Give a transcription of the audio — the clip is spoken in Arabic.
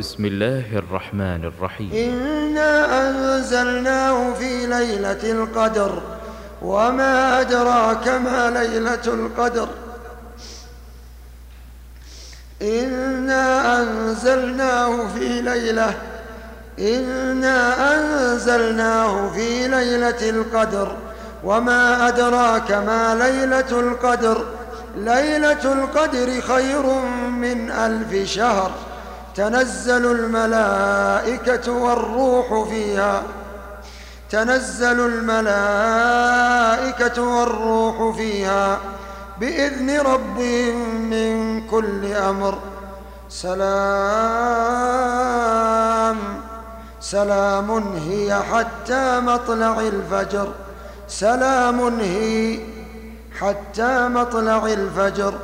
بسم الله الرحمن الرحيم. إنا أنزلناه في ليلة القدر وما أدراك ما ليلة القدر. إنا أنزلناه في ليلة إنا أنزلناه في ليلة القدر وما أدراك ما ليلة القدر. ليلة القدر خير من ألف شهر. تنزل الملائكة والروح فيها. تنزل الملائكة والروح فيها. بإذن ربهم من كل أمر. سلام. سلام هي حتى مطلع الفجر. سلام هي حتى مطلع الفجر.